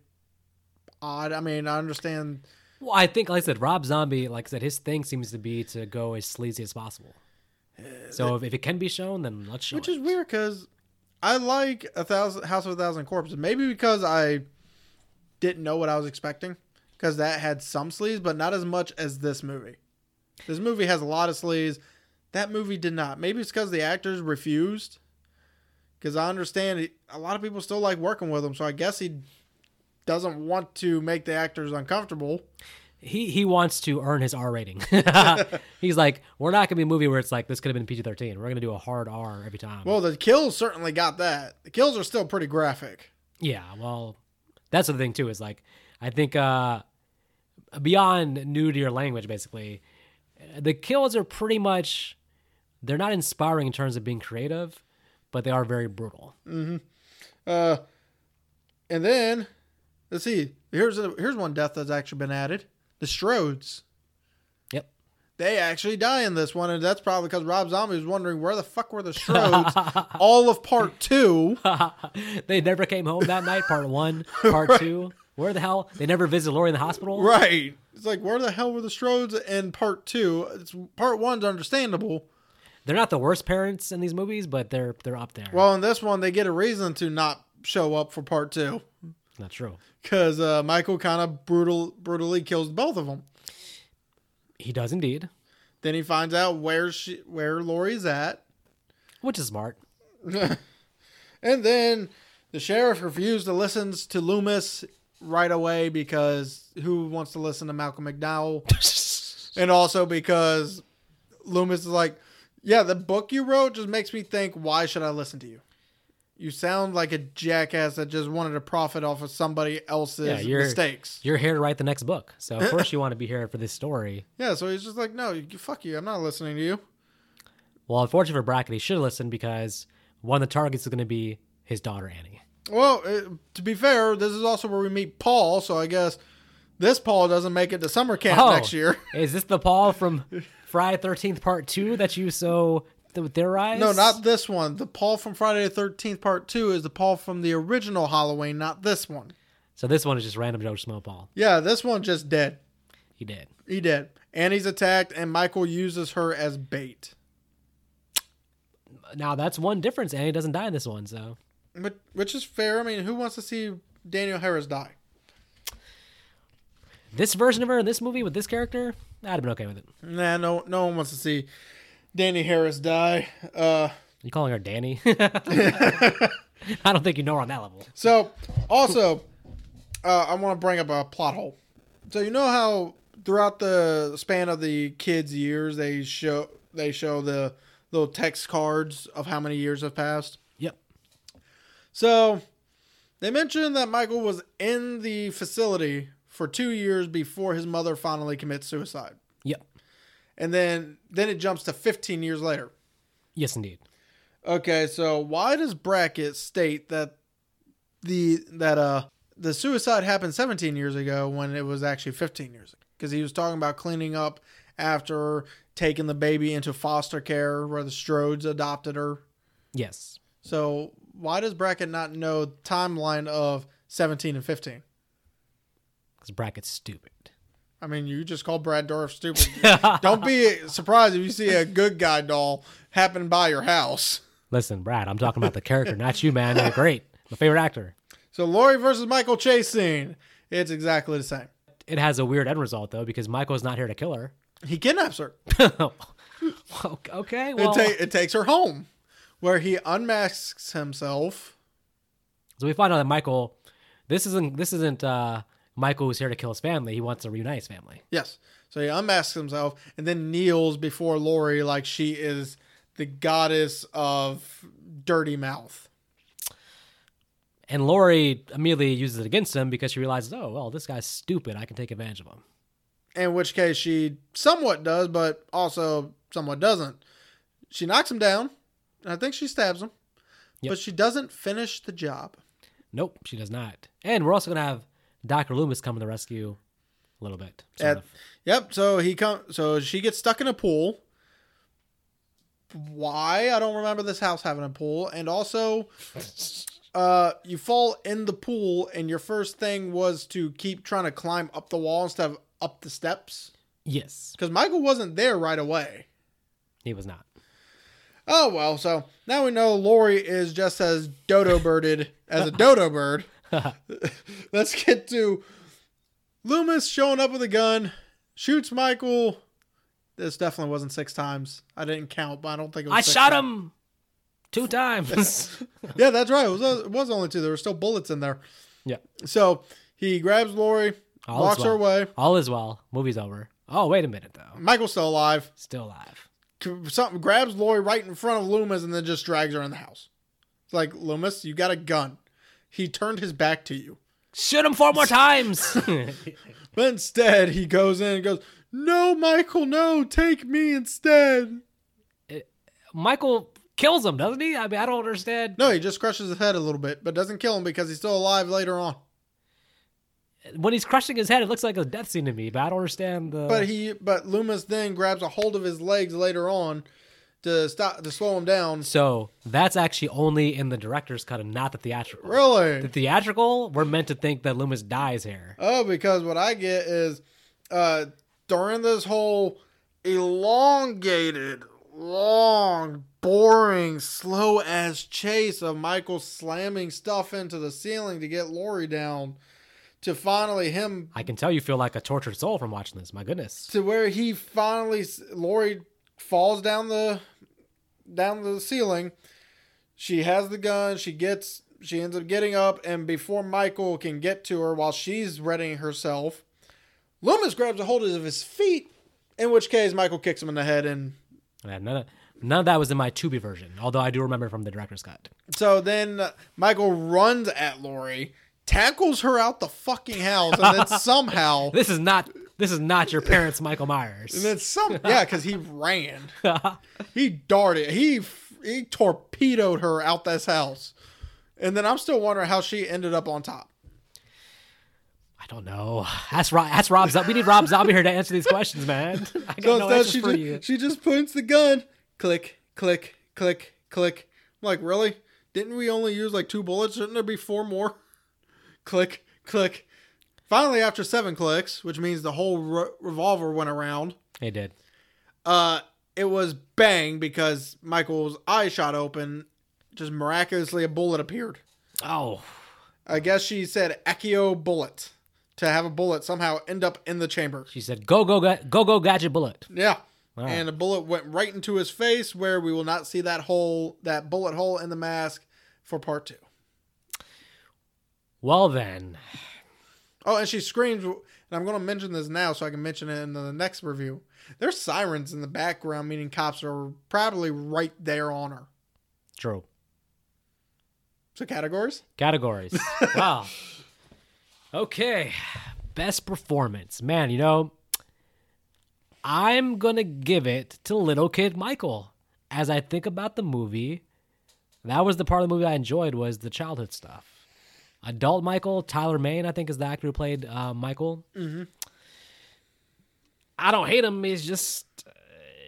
odd. I mean, I understand. Well, I think, like I said, Rob Zombie, like I said, his thing seems to be to go as sleazy as possible. So uh, if, if it can be shown, then let's show Which it. is weird because I like a thousand House of a Thousand Corpses. Maybe because I didn't know what I was expecting because that had some sleeves, but not as much as this movie. This movie has a lot of sleeves. That movie did not. Maybe it's because the actors refused. Because I understand a lot of people still like working with him, so I guess he doesn't want to make the actors uncomfortable. he he wants to earn his R rating. He's like, we're not gonna be a movie where it's like this could have been PG thirteen. We're gonna do a hard R every time. Well, the kills certainly got that. The kills are still pretty graphic. yeah, well, that's the thing too. Is like, I think uh beyond nudity or language, basically, the kills are pretty much they're not inspiring in terms of being creative, but they are very brutal. Uh, and then let's see. Here's a, here's one death that's actually been added. The Strodes. Yep. They actually die in this one, and that's probably because Rob Zombie was wondering where the fuck were the Strodes all of part two. they never came home that night. Part one, part two. Where the hell? They never visited Laurie in the hospital. Right. It's like where the hell were the Strodes in part two? It's part one's understandable. They're not the worst parents in these movies, but they're they're up there. Well, in this one, they get a reason to not show up for part two Not true. because uh, Michael kind of brutal brutally kills both of them. He does indeed, Then he finds out where she where Laurie's at. which is smart. And then the sheriff refused to listen to Loomis right away because who wants to listen to Malcolm McDowell? and also because Loomis is like, yeah, the book you wrote just makes me think, why should I listen to you? You sound like a jackass that just wanted to profit off of somebody else's Yeah, you're- mistakes. You're here to write the next book, so of course you want to be here for this story. Yeah, so he's just like, no, fuck you. I'm not listening to you. Well, unfortunately for Brackett, he should listen because one of the targets is going to be his daughter Annie. Well, uh, to be fair, this is also where we meet Paul. So I guess this Paul doesn't make it to summer camp Oh. next year. Is this the Paul from Friday Thirteenth Part Two that you so th- theorize? No, not this one. The Paul from Friday the Thirteenth Part Two is the Paul from the original Halloween, not this one. So this one is just random Joe Schmo Paul. Yeah, this one just dead. He did. He dead. Annie's attacked, and Michael uses her as bait. Now that's one difference. Annie doesn't die in this one, so But which is fair. I mean, who wants to see Danielle Harris die? this version of her in this movie with this character, I'd have been okay with it. Nah, no, no one wants to see Danny Harris die. Uh, You calling her Danny? I don't think you know her on that level. so also, uh, I want to bring up a plot hole. So you know how throughout the span of the kids' years, they show they show the little text cards of how many years have passed. Yep. So they mentioned that Michael was in the facility for two years before his mother finally commits suicide. And then then it jumps to 15 years later. Yes, indeed. Okay, so why does Brackett state that the that uh the suicide happened 17 years ago when it was actually 15 years ago? Because he was talking about cleaning up after taking the baby into foster care where the Strodes adopted her. Yes. So why does Brackett not know timeline of 17 and 15? Because Brackett's stupid. I mean, you just called Brad Dourif stupid. Don't be surprised if you see a good guy doll happen by your house. Listen, Brad, I'm talking about the character, not you, man. You're great. My favorite actor. So Laurie versus Michael Chase scene. It's exactly the same. It has a weird end result though, because Michael's not here to kill her. He kidnaps her. okay, It, well, ta- it takes her home, where he unmasks himself. so we find out that Michael, this isn't this isn't uh, Michael who's here to kill his family. He wants to reunite his family. Yes. So he unmasks himself and then kneels before Laurie like she is the goddess of dirty mouth. And Laurie immediately uses it against him because she realizes, oh well, this guy's stupid. I can take advantage of him. In which case she somewhat does, but also somewhat doesn't. She knocks him down. And I think she stabs him. Yep. But she doesn't finish the job. Nope, she does not. And we're also gonna have Doctor Loomis come to the rescue a little bit. At- Yep. So he come. So she gets stuck in a pool. Why? I don't remember this house having a pool. And also, uh, you fall in the pool, and your first thing was to keep trying to climb up the wall instead of up the steps. Yes, Because Michael wasn't there right away. he was not. Oh well. So now we know Laurie is just as dodo birded as a dodo bird. Let's get to Loomis showing up with a gun, shoots Michael. This definitely wasn't six times. I didn't count, but I don't think it was. I shot times. him two times. Yeah, that's right. It was, it was only two. There were still bullets in there. yeah, So he grabs Laurie, All walks is her away. all is well. Movie's over. Oh wait a minute though, Michael's still alive. still alive. Something grabs Laurie right in front of Loomis and then just drags her in the house. It's like Loomis, you got a gun. He turned his back to you. Shoot him four more times. But instead, he goes in and goes, No, Michael, no, take me instead. Eh, Michael kills him, doesn't he? I mean, I don't understand. No, he just crushes his head a little bit, but doesn't kill him because he's still alive later on. When he's crushing his head, it looks like a death scene to me, but I don't understand the. But he, but Loomis then grabs a hold of his legs later on to stop to slow him down. so that's actually only in the director's cut and not the theatrical. Really? The theatrical, we're meant to think that Loomis dies here. Oh, because what I get is, uh, during this whole elongated, long, boring, slow as chase of Michael slamming stuff into the ceiling to get Laurie down, to finally him I can tell you feel like a tortured soul from watching this. My goodness. to where he finally Laurie falls down the down the ceiling. She has the gun. She gets. She ends up getting up, and before Michael can get to her, while she's readying herself, Loomis grabs a hold of his feet. In which case, Michael kicks him in the head, and And none of, None of that was in my Tubi version, although I do remember from the director's cut. So then uh, Michael runs at Laurie, tackles her out the fucking house, and then somehow, This is not this is not your parents, Michael Myers. and then some, yeah, because he ran, he darted, he he torpedoed her out this house, and then I'm still wondering how she ended up on top. I don't know. That's Rob. That's Rob. We need Rob Zombie here to answer these questions, man. I got So no answers she for just, you. she just points the gun, click, click, click, click. I'm like, really? Didn't we only use like two bullets? Shouldn't there be four more? Click, click. Finally, after seven clicks, which means the whole re- revolver went around, It did. uh, it was bang because Michael's eye shot open. Just miraculously, a bullet appeared. Oh, I guess she said Accio bullet to have a bullet somehow end up in the chamber. she said, "Go go ga- go go gadget bullet." Yeah. Wow. And a bullet went right into his face where we will not see that hole, that bullet hole in the mask for part two. Well then, Oh, and she screams, and I'm going to mention this now so I can mention it in the next review. There's sirens in the background, meaning cops are probably right there on her. true. So, categories? Categories. wow. Okay. Best performance. Man, you know, I'm going to give it to Little Kid Michael. As I think about the movie, that was the part of the movie I enjoyed was the childhood stuff. Adult Michael, Tyler Mane, I think is the actor who played uh, Michael. Mm-hmm. I don't hate him. He's just uh,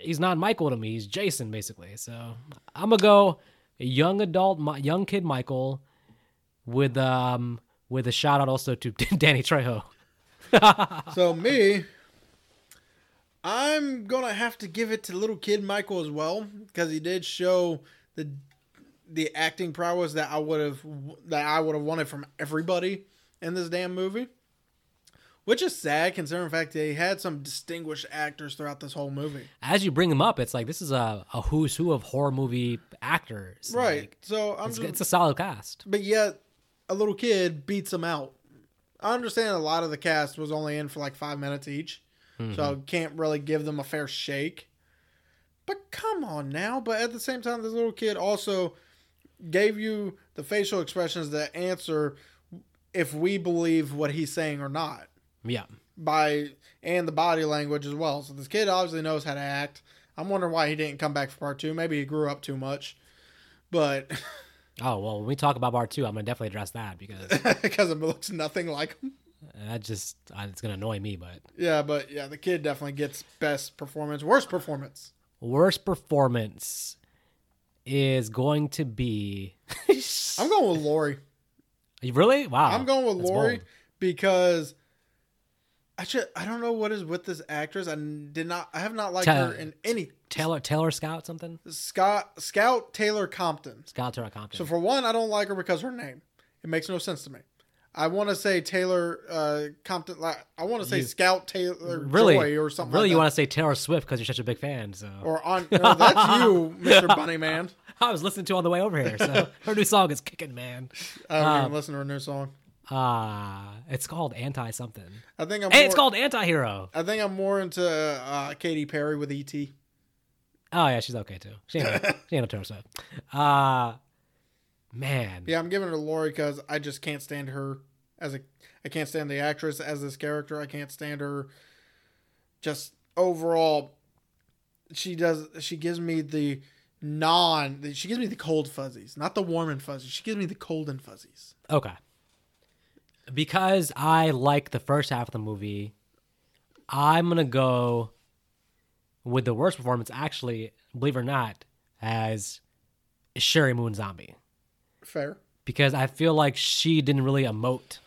he's not Michael to me. He's Jason basically. So I'm gonna go young adult, young kid Michael, with um with a shout out also to Danny Trejo. so, me, I'm going to have to give it to little kid Michael as well because he did show the the acting prowess that I would have that I would have wanted from everybody in this damn movie. Which is sad considering the fact he had some distinguished actors throughout this whole movie. As you bring him up, it's like this is a, a who's who of horror movie actors. Right. Like, so I'm it's, just, it's a solid cast. but yet a little kid beats him out. I understand a lot of the cast was only in for like five minutes each, mm-hmm. so I can't really give them a fair shake. But come on now! But at the same time, this little kid also gave you the facial expressions that answer if we believe what he's saying or not Yeah. by and the body language as well. So this kid obviously knows how to act. I'm wondering why he didn't come back for part two. Maybe he grew up too much, but Oh well, when we talk about part two, I'm gonna definitely address that because because it looks nothing like him. that just it's gonna annoy me. But Yeah, but yeah, the kid definitely gets best performance, worst performance. worst performance is going to be. I'm going with Laurie. You really? Wow. I'm going with That's Laurie bold. because I should, I don't know what is with this actress. I did not I have not liked her in any Taylor Taylor Scout something. Scott Scout Taylor Compton. Scout Taylor Compton. So for one, I don't like her because her name. It makes no sense to me. I want to say Taylor uh, Compton. Like I want to say You- Scout Taylor really Joy or something. Really, like you want to say Taylor Swift because you're such a big fan. So or on? No, that's you, Mister Bunny Man. I was listening to on the way over here. So her new song is kicking, man. I don't Um, even listen to her new song. Ah, it's called Anti something. I think I'm. Hey, more, it's called Anti Hero. I think I'm more into uh, Katy Perry with ET. Oh yeah, she's okay too. She ain't, no- she ain't no Taylor Swift. Uh man. Yeah, I'm giving it to Laurie because I just can't stand her as a. I can't stand the actress as this character. I can't stand her. Just overall, she does. She gives me the non. She gives me the cold fuzzies, not the warm and fuzzies. She gives me the cold and fuzzies. Okay. Because I like the first half of the movie, I'm gonna go with the worst performance. Actually, believe it or not, as Sheri Moon Zombie, Fair. because I feel like she didn't really emote.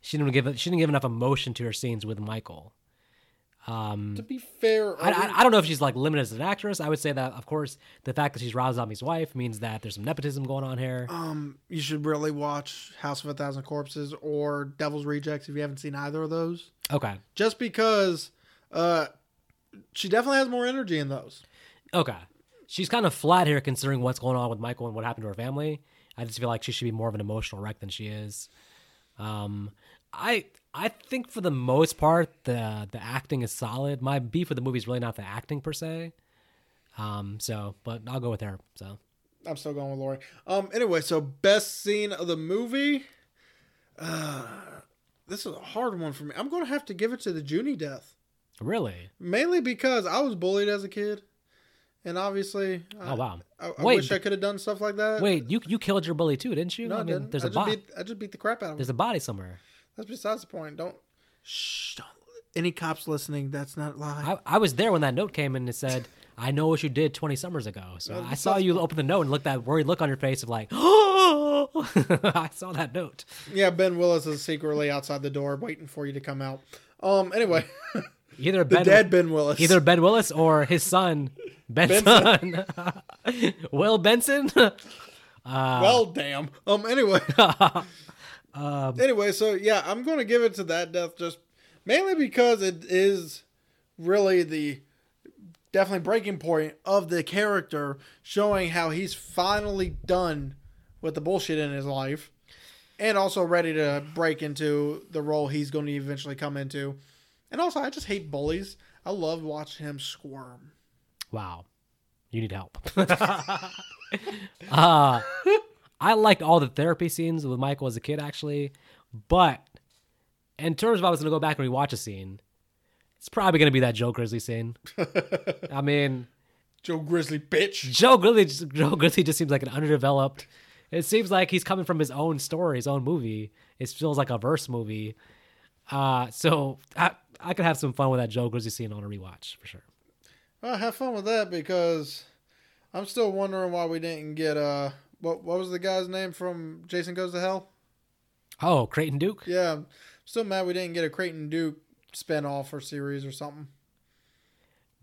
She didn't give she didn't give enough emotion to her scenes with Michael. Um, To be fair, I, I, I don't know if she's like limited as an actress. I would say that, of course, the fact that she's Rob Zombie's wife means that there's some nepotism going on here. um, you should really watch House of a Thousand Corpses or Devil's Rejects if you haven't seen either of those. Okay, Just because, uh, she definitely has more energy in those. okay. She's kind of flat here considering what's going on with Michael and what happened to her family. I just feel like she should be more of an emotional wreck than she is. Um, I I think for the most part the the acting is solid. My beef with the movie is really not the acting per se. Um, so, but I'll go with her. So, I'm still going with Laurie. Um. Anyway, so best scene of the movie. Uh, this is a hard one for me. I'm going to have to give it to the Juni death, really? mainly because I was bullied as a kid, and obviously, Oh wow. I, I Wait, wish I could have done stuff like that. Wait, you you killed your bully too, didn't you? no, I, I didn't. there's I a body. beat. I just beat the crap out of him. There's a body somewhere. That's besides the point. Don't. Shh. Don't. Any cops listening? That's not live. I, I was there when that note came in and it said, "I know what you did 20 summers ago." So Well, I saw you open the note and look that worried look on your face of like, "Oh!" I saw that note. Yeah, Ben Willis is secretly outside the door waiting for you to come out. Um. Anyway, Either the Ben, dead Ben Willis. either Ben Willis or his son Benson, Will Benson. well, damn. Um. Anyway. Um, anyway, so yeah, I'm going to give it to that death just mainly because it is really the definitely breaking point of the character, showing how he's finally done with the bullshit in his life, and also ready to break into the role he's going to eventually come into. And also, I just hate bullies. I love watching him squirm. Wow, you need help. uh, I liked all the therapy scenes with Michael as a kid, actually, but in terms of I was going to go back and rewatch a scene, it's probably going to be that Joe Grizzly scene. I mean, Joe Grizzly bitch. Joe Grizzly, Joe Grizzly just seems like an underdeveloped. It seems like he's coming from his own story, his own movie. It feels like a verse movie. Uh, so I, I could have some fun with that Joe Grizzly scene on a rewatch for sure. Well, have fun with that because I'm still wondering why we didn't get uh what what was the guy's name from Jason Goes to Hell? Oh, Creighton Duke. Yeah, I'm still mad we didn't get a Creighton Duke spinoff or series or something.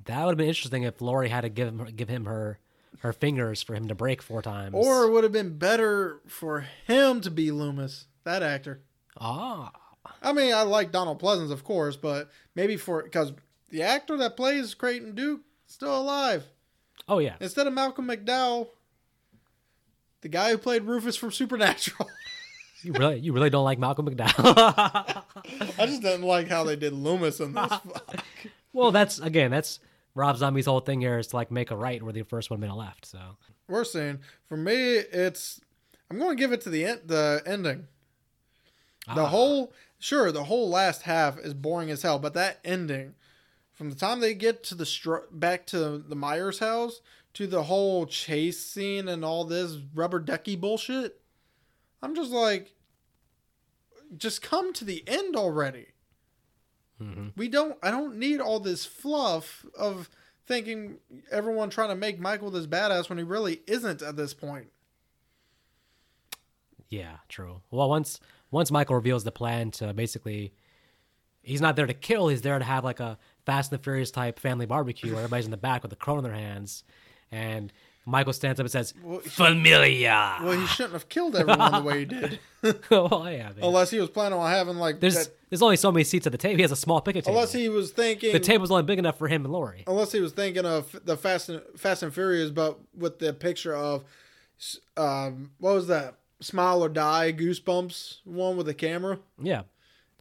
That would have been interesting if Laurie had to give him give him her her fingers for him to break four times. Or it would have been better for him to be Loomis, that actor. ah, I mean, I like Donald Pleasence, of course, but maybe for because the actor that plays Creighton Duke is still alive oh yeah. instead of Malcolm McDowell, the guy who played Rufus from Supernatural. You really you really don't like Malcolm McDowell. I just didn't like how they did Loomis in this. well, that's again that's Rob Zombie's whole thing here is to like make a right where the first one been a left. So We're seeing. For me, it's. I'm going to give it to the end, the ending. The Ah. whole, sure, the whole last half is boring as hell, but that ending, from the time they get to the str- back to the Myers house to the whole chase scene and all this rubber ducky bullshit, I'm just like, just come to the end already. Mhm. We don't. I don't need all this fluff of thinking everyone trying to make Michael this badass when he really isn't at this point. Yeah, true. Well, once once Michael reveals the plan to basically, he's not there to kill. He's there to have like a Fast and the Furious type family barbecue where everybody's in the back with a cone in their hands, and Michael stands up and says, Well, "Familia." Well, he shouldn't have killed everyone the way he did, well, yeah. I mean, unless he was planning on having like there's that- there's only so many seats at the table. He has a small picnic table. Unless he was thinking, the table's only big enough for him and Laurie. unless he was thinking of the Fast and Fast and Furious, but with the picture of, um, what was that? Smile or Die, Goosebumps one with the camera. Yeah.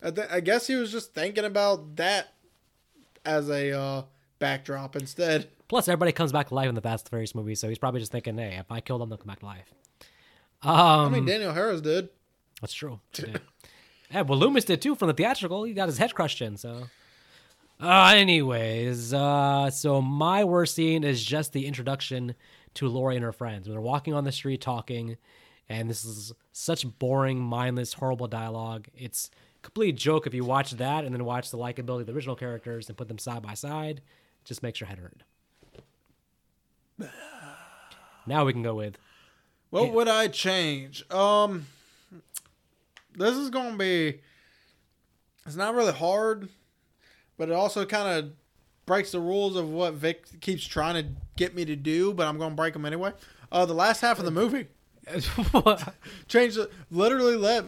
I, th- I guess he was just thinking about that as a uh, backdrop instead. Plus, everybody comes back to life in the Fast and Furious movie, so he's probably just thinking, "Hey, if I kill them, they'll come back to life." Um, I mean, Danielle Harris did. That's true. Yeah, well, Loomis did too from the theatrical. He got his head crushed in. So, uh, anyways, uh, so my worst scene is just the introduction to Laurie and her friends. When they're walking on the street talking, and this is such boring, mindless, horrible dialogue. It's a complete joke if you watch that and then watch the likability of the original characters and put them side by side. Just makes your head hurt. Now we can go with What would I change? Um, this is going to be. It's not really hard, but it also kind of breaks the rules of what Vic keeps trying to get me to do. But I'm going to break them anyway. Uh, the last half of the movie change the literally let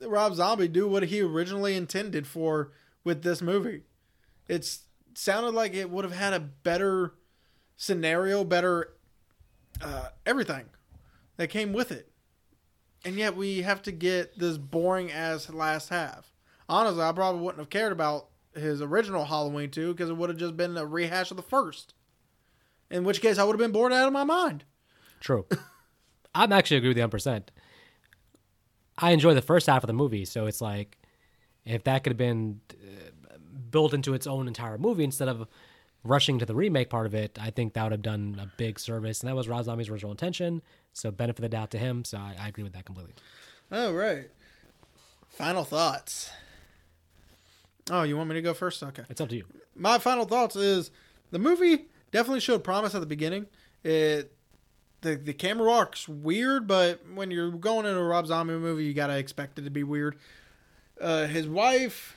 Rob Zombie do what he originally intended for with this movie. It's sounded like it would have had a better scenario, better uh, everything that came with it. And yet we have to get this boring ass last half. Honestly, I probably wouldn't have cared about his original Halloween 2 because it would have just been a rehash of the first. In which case, I would have been bored out of my mind. True. I'm actually agree with you 100%. I enjoy the first half of the movie, so it's like if that could have been uh, built into its own entire movie instead of rushing to the remake part of it, I think that would have done a big service. And that was Rob Zombie's original intention, so benefit of the doubt to him. So I, I agree with that completely. Oh, right. Final thoughts. Oh, you want me to go first? Okay. It's up to you. My final thoughts is the movie definitely showed promise at the beginning. It the the camera work's weird, but when you're going into a Rob Zombie movie, you gotta expect it to be weird. Uh, his wife,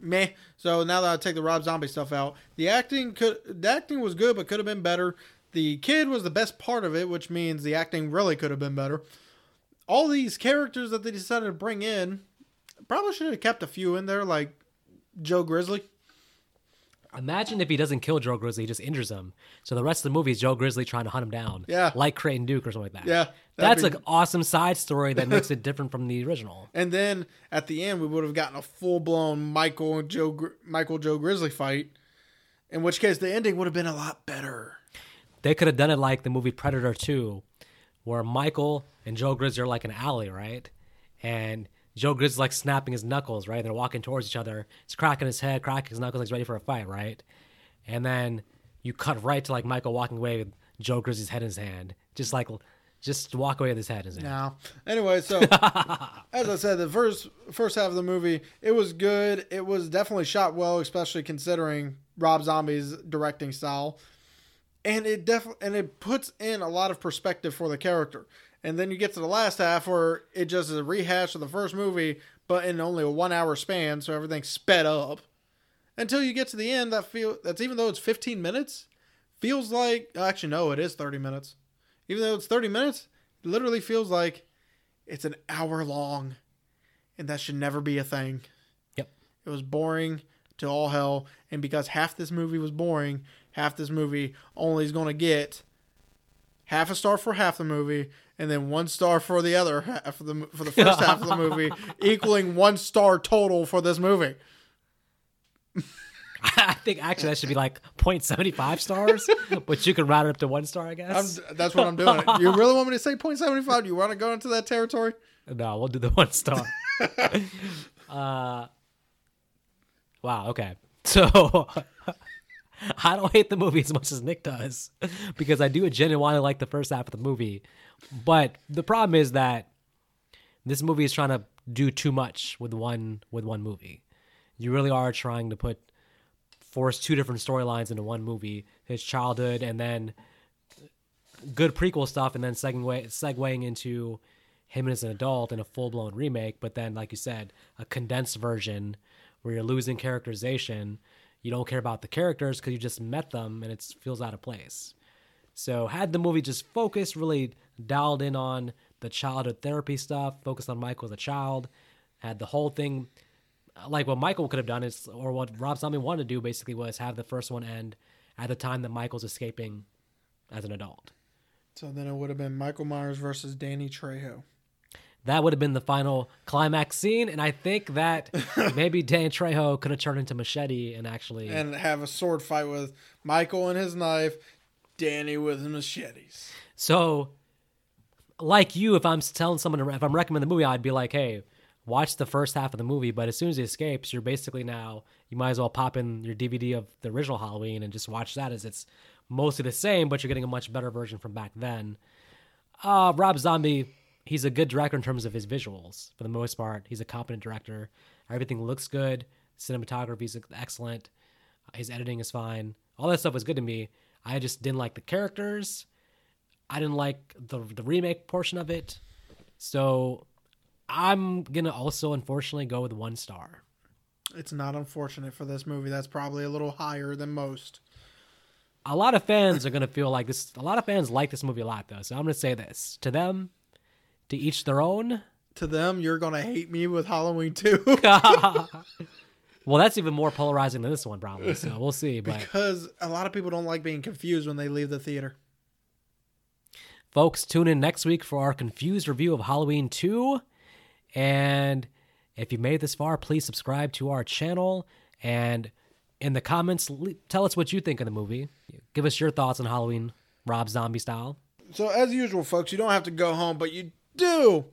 meh. So now that I take the Rob Zombie stuff out, the acting could the acting was good, but could have been better. The kid was the best part of it, which means the acting really could have been better. All these characters that they decided to bring in, probably should have kept a few in there, like Joe Grizzly. Imagine if he doesn't kill Joe Grizzly, he just injures him. So the rest of the movie is Joe Grizzly trying to hunt him down. Yeah. Like Creighton Duke or something like that. Yeah, That's that'd an awesome side story that makes it different from the original. And then at the end, we would have gotten a full blown Michael and Joe Gr- Michael Joe Grizzly fight. In which case, the ending would have been a lot better. They could have done it like the movie Predator 2, where Michael and Joe Grizzly are like an alley, right? And Joe Grizzly's like snapping his knuckles, right? They're walking towards each other. He's cracking his head, cracking his knuckles, like he's ready for a fight, right? And then you cut right to like Michael walking away with Joe Grizzly's head in his hand. Just like, just walk away with his head in his hand. Now, anyway, so as I said, the first first half of the movie it was good. It was definitely shot well, especially considering Rob Zombie's directing style, and it definitely and it puts in a lot of perspective for the character. And then you get to the last half where it just is a rehash of the first movie, but in only a one hour span, so everything's sped up. Until you get to the end, that feel that's even though it's 15 minutes, feels like actually no, it is 30 minutes. Even though it's 30 minutes, it literally feels like it's an hour long, and that should never be a thing. Yep. It was boring to all hell, and because half this movie was boring, half this movie only is going to get half a star for half the movie, and then one star for the other half of the for the first half of the movie, equaling one star total for this movie. I think actually that should be like 0.75 stars, but you can round it up to one star, I I'm, guess. that's what I'm doing. You really want me to say 0.75? Do you want to go into that territory? No, we'll do the one star. uh, wow. Okay. So I don't hate the movie as much as Nick does because I do genuinely like the first half of the movie. But the problem is that this movie is trying to do too much with one with one movie. You really are trying to put force two different storylines into one movie: his childhood and then good prequel stuff, and then segue segueing into him as an adult in a full blown remake. But then, like you said, a condensed version where you're losing characterization. You don't care about the characters because you just met them, and it feels out of place. So had the movie just focused, really dialed in on the childhood therapy stuff, focused on Michael as a child, had the whole thing like what Michael could have done is, or what Rob Zombie wanted to do basically was have the first one end at the time that Michael's escaping as an adult. So then it would have been Michael Myers versus Danny Trejo. That would have been the final climax scene, and I think that maybe Dan Trejo could have turned into Machete and actually and have a sword fight with Michael and his knife, Danny with machetes. So, like you, if I'm telling someone, to, if I'm recommending the movie, I'd be like, hey, watch the first half of the movie. But as soon as he escapes, you're basically now, you might as well pop in your DVD of the original Halloween and just watch that as it's mostly the same, but you're getting a much better version from back then. Uh, Rob Zombie, he's a good director in terms of his visuals for the most part. He's a competent director. Everything looks good. Cinematography is excellent. His editing is fine. All that stuff was good to me. I just didn't like the characters. I didn't like the the remake portion of it. So I'm gonna also unfortunately go with one star. It's not unfortunate for this movie. That's probably a little higher than most. A lot of fans are gonna feel like this. A lot of fans like this movie a lot, though. So I'm gonna say this to them, to each their own. To them, you're gonna hate me with Halloween too. Well, that's even more polarizing than this one, probably. So we'll see. But because a lot of people don't like being confused when they leave the theater. folks, tune in next week for our confused review of Halloween 2. And if you made it this far, please subscribe to our channel and in the comments. Tell us what you think of the movie. Give us your thoughts on Halloween, Rob Zombie style. So as usual, folks, you don't have to go home, but you do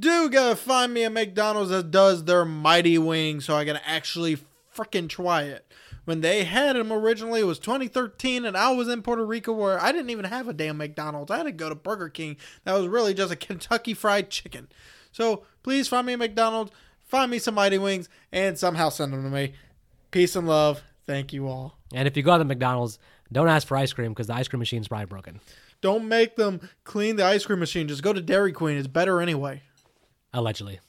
do gotta find me a McDonald's that does their mighty wings, so I can actually freaking try it. When they had them originally, it was 2013, and I was in Puerto Rico where I didn't even have a damn McDonald's. I had to go to Burger King. That was really just a Kentucky Fried Chicken. So please find me a McDonald's, find me some mighty wings, and somehow send them to me. Peace and love. Thank you all. And if you go to McDonald's, don't ask for ice cream because the ice cream machine's probably broken. Don't make them clean the ice cream machine. Just go to Dairy Queen. It's better anyway. Allegedly.